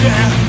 Yeah.